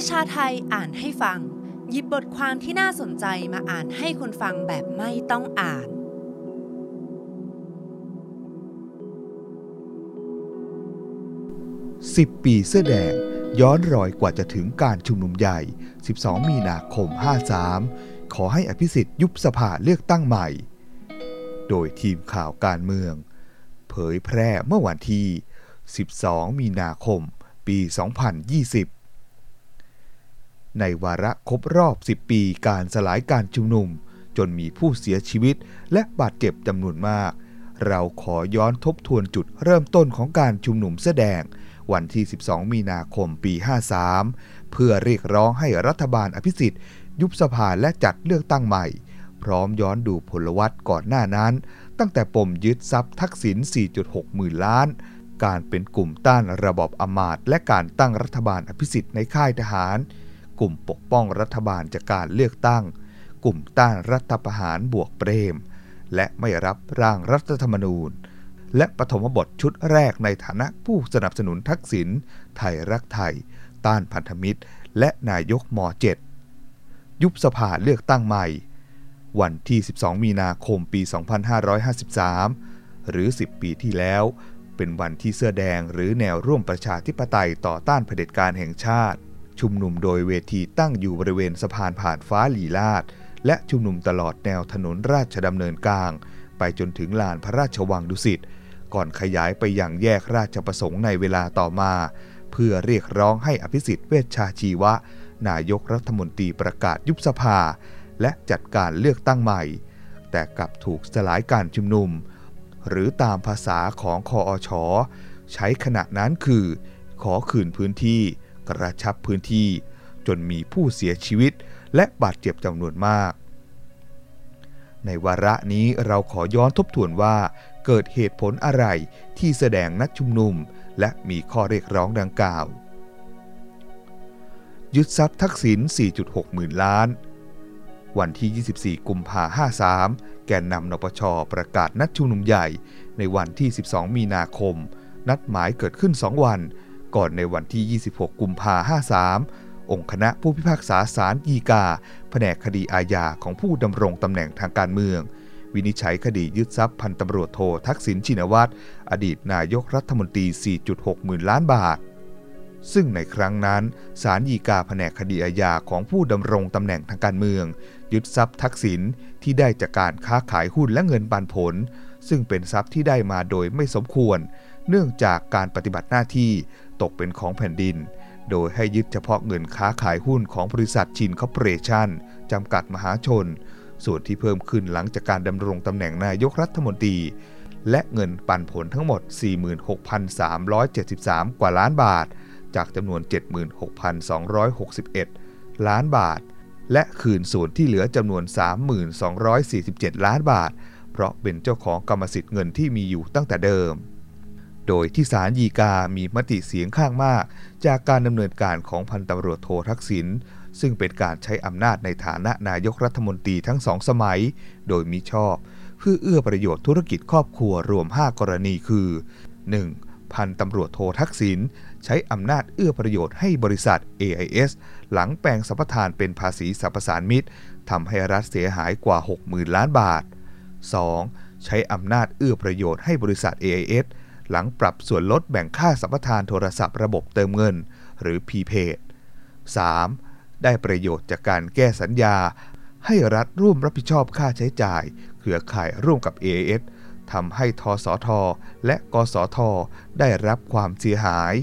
ประชาไทยอ่านให้ฟัง หยิบบทความที่น่าสนใจมาอ่านให้คนฟังแบบไม่ต้องอ่าน 10 ปีเสื้อแดง ย้อนรอยกว่าจะถึงการชุมนุมใหญ่ 12 มีนาคม 53 ขอให้อภิสิทธิ์ยุบสภาเลือกตั้งใหม่ โดยทีมข่าวการเมือง เผยแพร่เมื่อวันที่ 12 มีนาคม ปี 2020 ในวาระครบรอบ 10 ปีการสลายการชุมนุม จนมีผู้เสียชีวิตและบาดเจ็บจำนวนมาก เราขอย้อนทบทวนจุดเริ่มต้นของการชุมนุมแสอแดง วันที่ 12 มีนาคมปี 53 เพื่อเรียกร้องให้รัฐบาลอภิสิทธิ์ ยุบสภาและจัดเลือกตั้งใหม่ พร้อมย้อนดูพลวัตก่อนหน้านั้น ตั้งแต่ปมยึดทรัพย์ทักษิณ 4.6 หมื่นล้านการเป็นกลุ่มต้านระบอบอำมาตย์และการตั้งรัฐบาลอภิสิทธิ์ในค่ายทหาร กลุ่มปกป้องรัฐบาลจากการเลือกตั้ง กลุ่มต้านรัฐประหารบวกเปรม และไม่รับร่างรัฐธรรมนูญ และปฐมบทชุดแรกในฐานะผู้สนับสนุนทักษิณไทยรักไทย ต้านพันธมิตร และนายกม .7 ยุบสภาเลือกตั้งใหม่ วันที่ 12 มีนาคมปี 2553 หรือ 10 ปีที่แล้วเป็นวันที่เสื้อแดงหรือแนวร่วมประชาธิปไตยต่อต้านเผด็จการแห่งชาติ ชุมนุมโดยเวทีตั้งอยู่บริเวณสะพานผ่านฟ้าหลีลาด และชุมนุมตลอดแนวถนนราชดำเนินกลาง ไปจนถึงลานพระราชวังดุสิต ก่อนขยายไปยังแยกราชประสงค์ในเวลาต่อมา เพื่อเรียกร้องให้อภิสิทธิ์เวชชาชีวะ นายกรัฐมนตรีประกาศยุบสภา และจัดการเลือกตั้งใหม่ แต่กลับถูกสลายการชุมนุม หรือตามภาษาของคออช ใช้ขณะนั้นคือ ขอคืนพื้นที่ กระชับพื้นที่ จนมีผู้เสียชีวิตและบาดเจ็บจำนวนมาก ในวาระนี้เราขอย้อนทบทวนว่า เกิดเหตุผลอะไรที่แสดงนัดชุมนุม และมีข้อเรียกร้องดังกล่าว ยึดทรัพย์ทักษิณ 4.6 หมื่นล้าน วันที่ 24 กุมภา53 แกนนำนปชประกาศนัดชุมนุมใหญ่ในวันที่ 12 มีนาคม นัดหมายเกิดขึ้น 2 วัน ก่อนในวันที่ 26 กุมภาพันธ์53 องค์คณะผู้พิพากษาศาลฎีกา แผนกคดีอาญาของผู้ดำรงตำแหน่งทางการเมือง วินิจฉัยคดียึดทรัพย์พันตำรวจโททักษิณชินวัตรอดีตนายกรัฐมนตรี 4.6 หมื่นล้านบาท ซึ่งในครั้งนั้นศาลฎีกาแผนกคดีอาญาของผู้ดำรงตำแหน่งทางการเมือง ยึดทรัพย์ทักษิณที่ได้จากการค้าขายหุ้นและเงินปันผล ซึ่งเป็นทรัพย์ที่ได้มาโดยไม่สมควร เนื่องจากการปฏิบัติหน้าที่ ตกเป็นของแผ่นดิน โดยให้ยึดเฉพาะเงินค้าขายหุ้นของบริษัทชินคอร์ปอเรชั่นจำกัดมหาชน ส่วนที่เพิ่มขึ้นหลังจากการดำรงตำแหน่งนายกรัฐมนตรี และเงินปันผลทั้งหมด 46,373 กว่าล้านบาท จากจำนวน 76,261 ล้านบาท และคืนส่วนที่เหลือจำนวน 3,247 ล้านบาท เพราะเป็นเจ้าของกรรมสิทธิ์เงินที่มีอยู่ตั้งแต่เดิม โดยที่ศาลฎีกามีมติเสียงข้างมาก จากการดำเนินการของพันตำรวจโททักษิณซึ่งเป็นการใช้อำนาจในฐานะนายกรัฐมนตรีทั้งสองสมัย โดยมิชอบ เพื่อเอื้อประโยชน์ธุรกิจครอบครัวรวม 5 กรณีคือ 1. พันตำรวจโททักษิณใช้อำนาจเอื้อประโยชน์ให้บริษัท AIS หลังแปลงสัมปทานเป็นภาษีสรรพสานมิตรทำให้รัฐเสียหายกว่า 60,000 ล้านบาท 2. ใช้อำนาจเอื้อประโยชน์ให้บริษัท AIS หลังปรับส่วนลดแบ่งค่าสัมปทานโทรศัพท์ระบบเติมเงิน หรือ Prepaid 3. ได้ประโยชน์จากการแก้สัญญา ให้รัฐร่วมรับผิดชอบค่าใช้จ่าย เครือข่ายร่วมกับ AIS ทำให้ทสท และกสท ได้รับความเสียหาย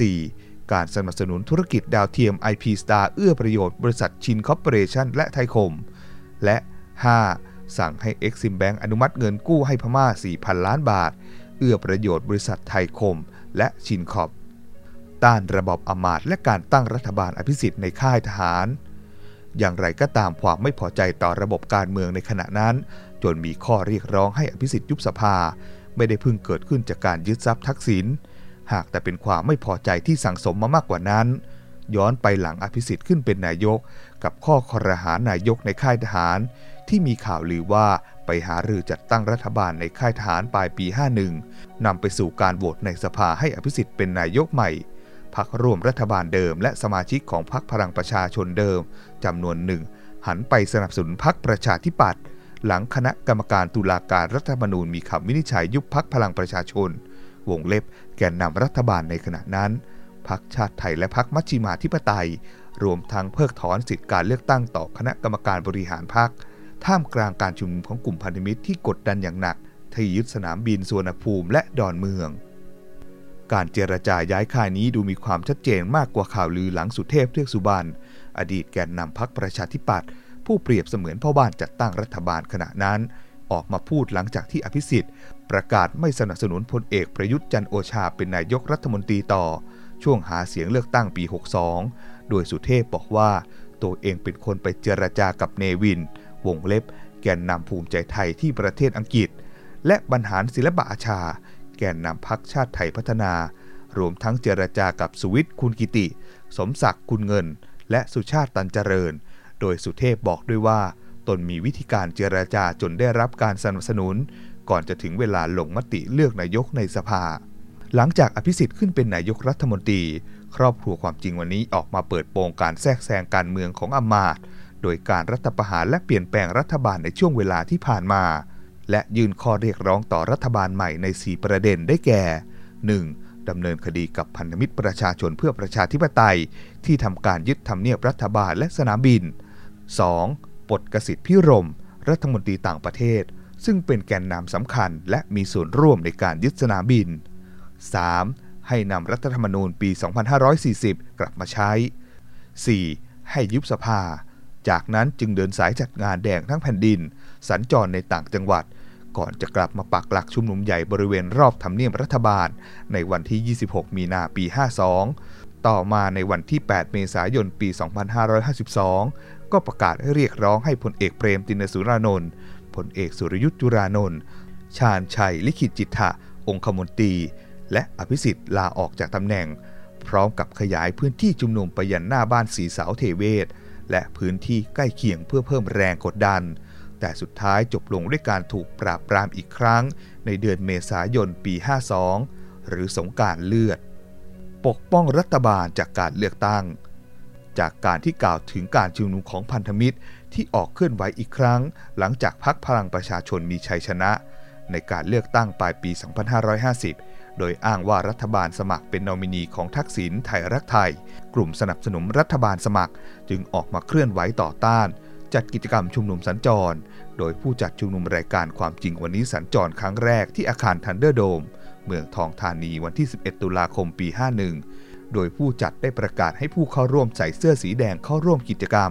4. การสนับสนุนธุรกิจดาวเทียม IP Star เอื้อประโยชน์บริษัทชินคอร์ปอเรชั่นและไทยคม และ 5. สั่งให้ Exim Bank อนุมัติเงินกู้ให้พม่า 4,000 ล้านบาท อื้อประโยชน์บริษัทไทยคม และชินคอปต้านระบอบอมาตย์และการตั้งรัฐบาลอภิสิทธิ์ในค่ายทหาร อย่างไรก็ตามความไม่พอใจต่อระบบการเมืองในขณะนั้น จนมีข้อเรียกร้องให้อภิสิทธิ์ยุบสภา ไม่ได้เพิ่งเกิดขึ้นจากการยึดทรัพย์ทักษิณหากแต่เป็นความไม่พอใจที่สั่งสมมามากกว่านั้น ย้อนไปหลังอภิสิทธิ์ขึ้นเป็นนายก กับข้อคอรหานายกในค่ายทหาร ที่มีข่าวลือว่า หารือจัดตั้งรัฐบาลในค่ายทหารปลายปี 51 นำไปสู่การโหวตในสภาให้อภิสิทธิ์เป็นนายกใหม่พักร่วมรัฐบาลเดิม และสมาชิกของพรรคพลังประชาชนเดิมจำนวนหนึ่ง หันไปสนับสนุนพรรคประชาธิปัตย์หลังคณะกรรมการตุลาการรัฐธรรมนูญมีคำวินิจฉัยยุบพักพลังประชาชน วงเล็บแกนนำรัฐบาลในขณะนั้นพักชาติไทยและพักมัชชิมาธิปไตย รวมทั้งเพิกถอนสิทธิการเลือกตั้งต่อคณะกรรมการบริหารพัก ท่ามกลางการชุมนุมของกลุ่มพันธมิตรที่กดดันอย่างหนักที่ยึดสนามบินสุวรรณภูมิและดอนเมือง การเจรจาย้ายค่ายนี้ดูมีความชัดเจนมากกว่าข่าวลือหลังสุเทพเทือกสุบรรณอดีตแกนนำพักประชาธิปัตย์ผู้เปรียบเสมือนพ่อบ้านจัดตั้งรัฐบาลขณะนั้น ออกมาพูดหลังจากที่อภิสิทธิ์ ประกาศไม่สนับสนุนพลเอกประยุทธ์จันโอชาเป็นนายกรัฐมนตรีต่อ ช่วงหาเสียงเลือกตั้งปี 62 โดยสุเทพบอกว่า ตัวเองเป็นคนไปเจรจากับเนวิน วงเล็บ แกนนำภูมิใจไทยที่ประเทศอังกฤษ และบรรหารศิลปะอาชา แกนนำพักชาติไทยพัฒนา รวมทั้งเจรจากับสุวิทย์คุณกิติ สมศักดิ์คุณเงิน และสุชาติตันเจริญ โดยสุเทพบอกด้วยว่า ตนมีวิธีการเจรจาจนได้รับการสนับสนุน ก่อนจะถึงเวลาลงมติเลือกนายกในสภา หลังจากอภิสิทธิ์ขึ้นเป็นนายกรัฐมนตรีครอบครัวความจริงวันนี้ออกมาเปิดโปงการแทรกแซงการเมืองของอำมาตย์ โดยการรัฐประหารและเปลี่ยนแปลงรัฐบาลในช่วงเวลาที่ผ่านมา และยื่นข้อเรียกร้องต่อรัฐบาลใหม่ใน 4 ประเด็นได้แก่ 1. ดำเนินคดีกับพันธมิตรประชาชนเพื่อประชาธิปไตย ที่ทำการยึดทำเนียบรัฐบาลและสนามบิน 2. ปลดกสิทธิพิรม รัฐมนตรีต่างประเทศ ซึ่งเป็นแกนนำสำคัญและมีส่วนร่วมในการยึดสนามบิน 3. ให้นำรัฐธรรมนูญปี 2540 กลับมาใช้ 4. ให้ยุบสภา จากนั้นจึงเดินสายจัดงานแดงทั้งแผ่นดิน สัญจรในต่างจังหวัด ก่อนจะกลับมาปักหลักชุมนุมใหญ่บริเวณรอบทำเนียบรัฐบาล ในวันที่ 26 มีนาปี 52 ต่อมาในวันที่ 8 เมษายนปี 2552 ก็ประกาศให้เรียกร้องให้พลเอกเปรมตินสุรานนท์พลเอกสุรยุทธ์จุรานนท์ชาญชัย ลิขิตจิตถะองคมนตรี และอภิสิทธิ์ลาออกจากตำแหน่ง พร้อมกับขยายพื้นที่ชุมนุมไปยันหน้าบ้านสีสาวเทเวศ และพื้นที่ใกล้เคียงเพื่อเพิ่มแรงกดดัน แต่สุดท้ายจบลงด้วยการถูกปราบปรามอีกครั้ง ในเดือนเมษายนปี 52 หรือสงการเลือด ปกป้องรัฐบาลจากการเลือกตั้ง จากการที่กล่าวถึงการชุมนุมของพันธมิตรที่ออกเคลื่อนไหวอีกครั้ง หลังจากพักพลังประชาชนมีชัยชนะ ในการเลือกตั้งปลายปี 2550 โดยอ้างว่ารัฐบาลสมัครเป็นนอมินีของทักษิณไทยรักไทย กลุ่มสนับสนุนรัฐบาลสมัคร จึงออกมาเคลื่อนไหวต่อต้าน จัดกิจกรรมชุมนุมสัญจร โดยผู้จัดชุมนุมรายการความจริงวันนี้สัญจรครั้งแรกที่อาคารทันเดอร์โดม เมืองทองธานีวันที่ 11 ตุลาคมปี 51 โดยผู้จัดได้ประกาศให้ผู้เข้าร่วมใส่เสื้อสีแดงเข้าร่วมกิจกรรม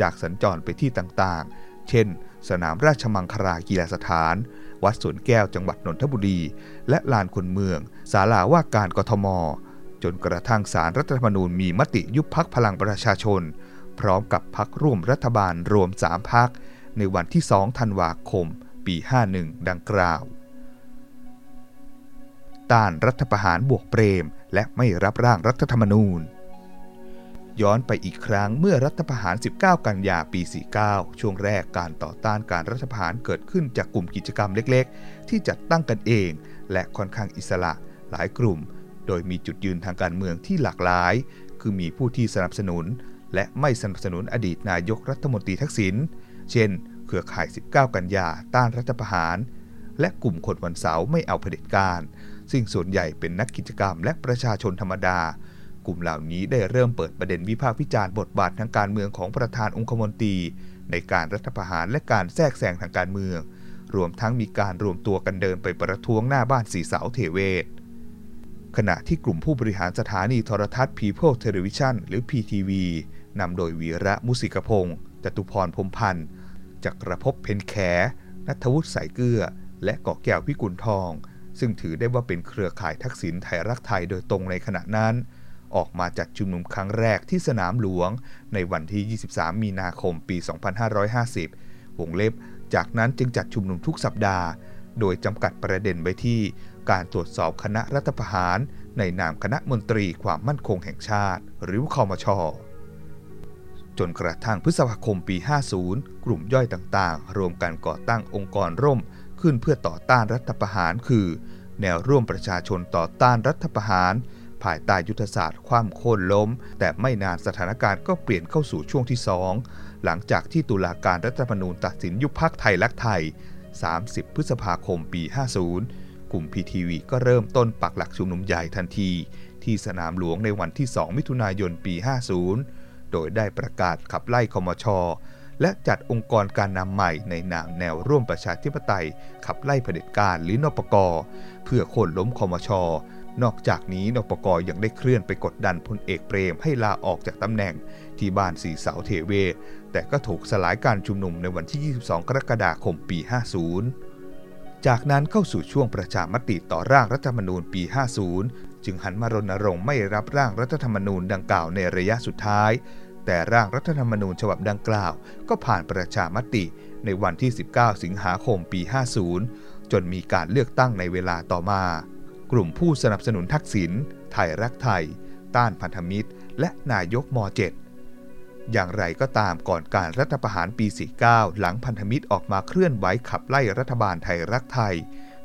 จากสัญจรไปที่ต่างๆ เช่น สนามราชมังคลากีฬาสถาน วัดสวนแก้วจังหวัดนนทบุรี และลานคนเมือง ศาลาว่าการกทม จนกระทั่งสารรัฐธรรมนูญมีมติยุบพักพลังประชาชน พร้อมกับพักร่วมรัฐบาลรวม 3 พัก ในวันที่ 2 ธันวาคม ปี 51 ดังกล่าวต้านรัฐประหารบวกเปรม และไม่รับร่างรัฐธรรมนูญ ย้อนไปอีกครั้งเมื่อรัฐประหาร 19 กันยาปี 49 ช่วงแรกการต่อต้านการรัฐประหารเกิดขึ้นจากกลุ่มกิจกรรมเล็กๆ ที่จัดตั้งกันเอง และค่อนข้างอิสระหลายกลุ่ม โดยมีจุดยืนทางการเมืองที่หลากหลาย คือมีผู้ที่สนับสนุน และไม่สนับสนุนอดีตนายกรัฐมนตรีทักษิณ เช่น เครือข่าย 19 กันยาต้านรัฐประหาร และกลุ่มคนวันเสาร์ไม่เอาเผด็จการ ซึ่งส่วนใหญ่เป็นนักกิจกรรมและประชาชนธรรมดา กลุ่มเหล่านี้ได้เริ่มเปิดประเด็นวิพากษ์วิจารณ์บทบาททางการเมืองของประธานองคมนตรี ในการรัฐประหารและการแทรกแซงทางการเมือง รวมทั้งมีการรวมตัวกันเดินไปประท้วงหน้าบ้านสีเสาเทเวศ ขณะที่กลุ่มผู้บริหารสถานีโทรทัศน์ People Television หรือ PTV นำโดยวีระมุสิกพงศ์จตุพรพรมพันธ์จักรภพเพนแขนัทวุฒิสายเกลือ และเกาะแก้วพิกุลทอง ซึ่งถือได้ว่าเป็นเครือข่ายทักษิณไทยรักไทยโดยตรงในขณะนั้น ออกมาจัดชุมนุมครั้งแรกที่สนามหลวง ในวันที่ 23 มีนาคมปี 2550 วงเล็บ จากนั้นจึงจัดชุมนุมทุกสัปดาห์ โดยจำกัดประเด็นไว้ที่ การตรวจสอบคณะรัฐประหาร ในนามคณะมนตรีความมั่นคงแห่งชาติ หรือคอมชจนกระทั่งพฤษภาคมปี 50 กลุ่มย่อยต่างๆ รวมกันก่อตั้งองค์กรร่ม ขึ้นเพื่อต่อต้านรัฐประหาร คือ แนวร่วมประชาชนต่อต้านรัฐประหาร ภายใต้ยุทธศาสตร์ความโค่นล้ม แต่ไม่นานสถานการณ์ก็เปลี่ยนเข้าสู่ช่วงที่ 2 หลังจากที่ตุลาการรัฐธรรมนูญตัดสินยุบพักไทยรักไทย 30 พฤษภาคมปี 50 กลุ่มพีทีวีก็เริ่มต้นปักหลักชุมนุมใหญ่ทันที ที่สนามหลวงในวันที่ 2 มิถุนายนปี 50 โดยได้ประกาศขับไล่คมชและจัดองค์กรการนำใหม่ในนามแนวร่วมประชาธิปไตย ขับไล่เผด็จการหรือนปก เพื่อโค่นล้มคมช นอกจากนี้นปกยังได้เคลื่อนไปกดดันพลเอกเปรมให้ลาออกจากตำแหน่งที่บ้านสีเสาเทเวศแต่ก็ถูกสลายการชุมนุมในวันที่ 22 กรกฎาคมปี 50 จากนั้นเข้าสู่ช่วงประชามติต่อร่างรัฐธรรมนูญปี 50 จึงหันมารณรงค์ไม่รับร่างรัฐธรรมนูญดังกล่าวในระยะสุดท้าย แต่ร่างรัฐธรรมนูญฉบับดังกล่าว ก็ผ่านประชามติในวันที่ 19 สิงหาคมปี 50 จนมีการเลือกตั้งในเวลาต่อมา กลุ่มผู้สนับสนุนทักษิณไทยรักไทย ต้านพันธมิตร และนายกม .7 อย่างไรก็ตามก่อนการรัฐประหารปี 49 หลังพันธมิตรออกมาเคลื่อนไหวขับไล่รัฐบาลไทยรักไทย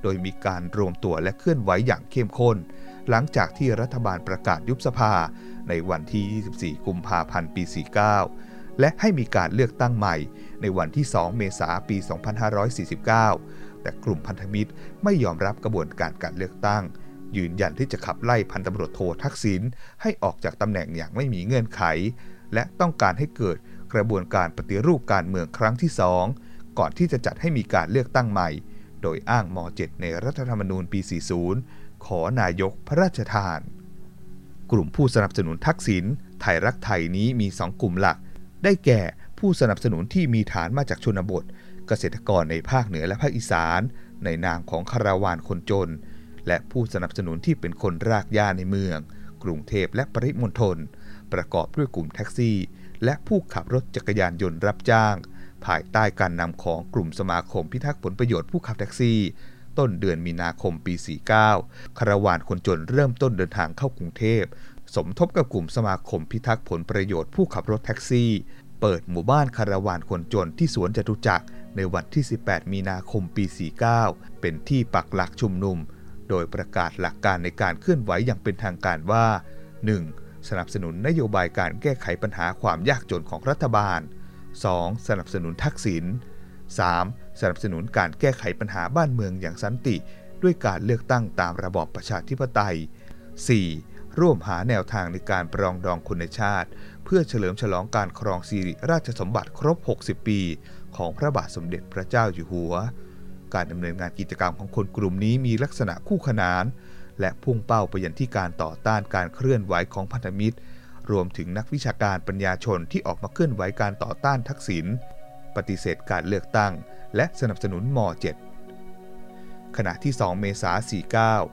โดยมีการรวมตัวและเคลื่อนไหวอย่างเข้มข้น หลังจากที่รัฐบาลประกาศยุบสภา ในวันที่ 24 กุมภาพันธ์ปี 49 และให้มีการเลือกตั้งใหม่ ในวันที่ 2 เมษายนปี 2549 แต่กลุ่มพันธมิตรไม่ยอมรับกระบวนการการเลือกตั้ง ยืนยันที่จะขับไล่พันตำรวจโททักษิณให้ออกจากตำแหน่งอย่างไม่มีเงื่อนไข และต้องการให้เกิดกระบวนการปฏิรูปการเมืองครั้งที่2ก่อนที่จะจัดให้มีการเลือกตั้งใหม่ โดยอ้างม .7 ในรัฐธรรมนูญปี 40 ขอนายกพระราชทาน กลุ่มผู้สนับสนุนทักษิณไทยรักไทยนี้มี 2 กลุ่มหลัก ได้แก่ผู้สนับสนุนที่มีฐานมาจากชนบท เกษตรกรในภาคเหนือและภาคอีสาน ในนามของคาราวานคนจน และผู้สนับสนุนที่เป็นคนรากหญ้าในเมือง กรุงเทพและปริมณฑลประกอบด้วยกลุ่มแท็กซี่ และผู้ขับรถจักรยานยนต์รับจ้าง ภายใต้การนำของกลุ่มสมาคมพิทักษ์ผลประโยชน์ผู้ขับแท็กซี่ ต้นเดือนมีนาคมปี 49 คาราวานคนจนเริ่มต้นเดินทางเข้ากรุงเทพสมทบกับกลุ่มสมาคมพิทักษ์ผลประโยชน์ผู้ขับรถแท็กซี่ เปิดหมู่บ้านคาราวานคนจนที่สวนจตุจักรในวันที่ 18 มีนาคมปี 49 เป็นที่ปักหลักชุมนุม โดยประกาศหลักการในการเคลื่อนไหวอย่างเป็นทางการว่า 1. สนับสนุนนโยบายการแก้ไขปัญหาความยากจนของรัฐบาล 2. สนับสนุนทักษิณ 3. สนับสนุนการแก้ไขปัญหาบ้านเมืองอย่างสันติ ด้วยการเลือกตั้งตามระบอบประชาธิปไตย 4. ร่วมหาแนวทางในการปรองดองคนในชาติ เพื่อเฉลิมฉลองการครองสิริราชสมบัติครบ 60 ปี ของพระบาทสมเด็จพระเจ้าอยู่หัว การดำเนินงานกิจกรรมของคนกลุ่มนี้มีลักษณะคู่ขนาน และพุ่งเป้าไปยันที่การต่อต้านการเคลื่อนไหวของพันธมิตร รวมถึงนักวิชาการปัญญาชนที่ออกมาเคลื่อนไหวการต่อต้านทักษิณปฏิเสธการเลือกตั้ง และสนับสนุนม .7 ขณะที่ 2 เมษายน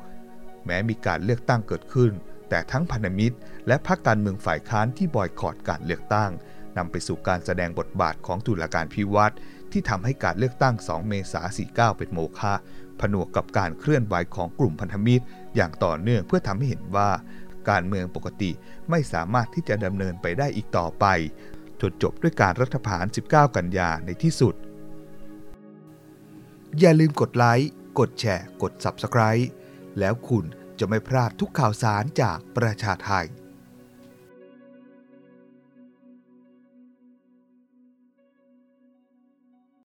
49 แม้มีการเลือกตั้งเกิดขึ้น แต่ทั้งพันธมิตร และพรรคการเมืองฝ่ายค้านที่บอยคอรดการเลือกตั้งนำไปสู่การแสดงบทบาทของตุลาการพิวัตรที่ทำให้การเลือกตั้ง 2 เมษายน49 เป็นโมฆะผนวกกับการเคลื่อนไหวของกลุ่มพันธมิตร อย่างต่อเนื่องเพื่อทำให้เห็นว่า การเมืองปกติไม่สามารถที่จะดำเนินไปได้อีกต่อไปจนจบด้วยการรัฐประหาร 19 กันยาในที่สุด อย่าลืมกดไลค์ กดแชร์ กด Subscribe แล้วคุณ จะไม่พลาดทุกข่าวสารจากประชาไทย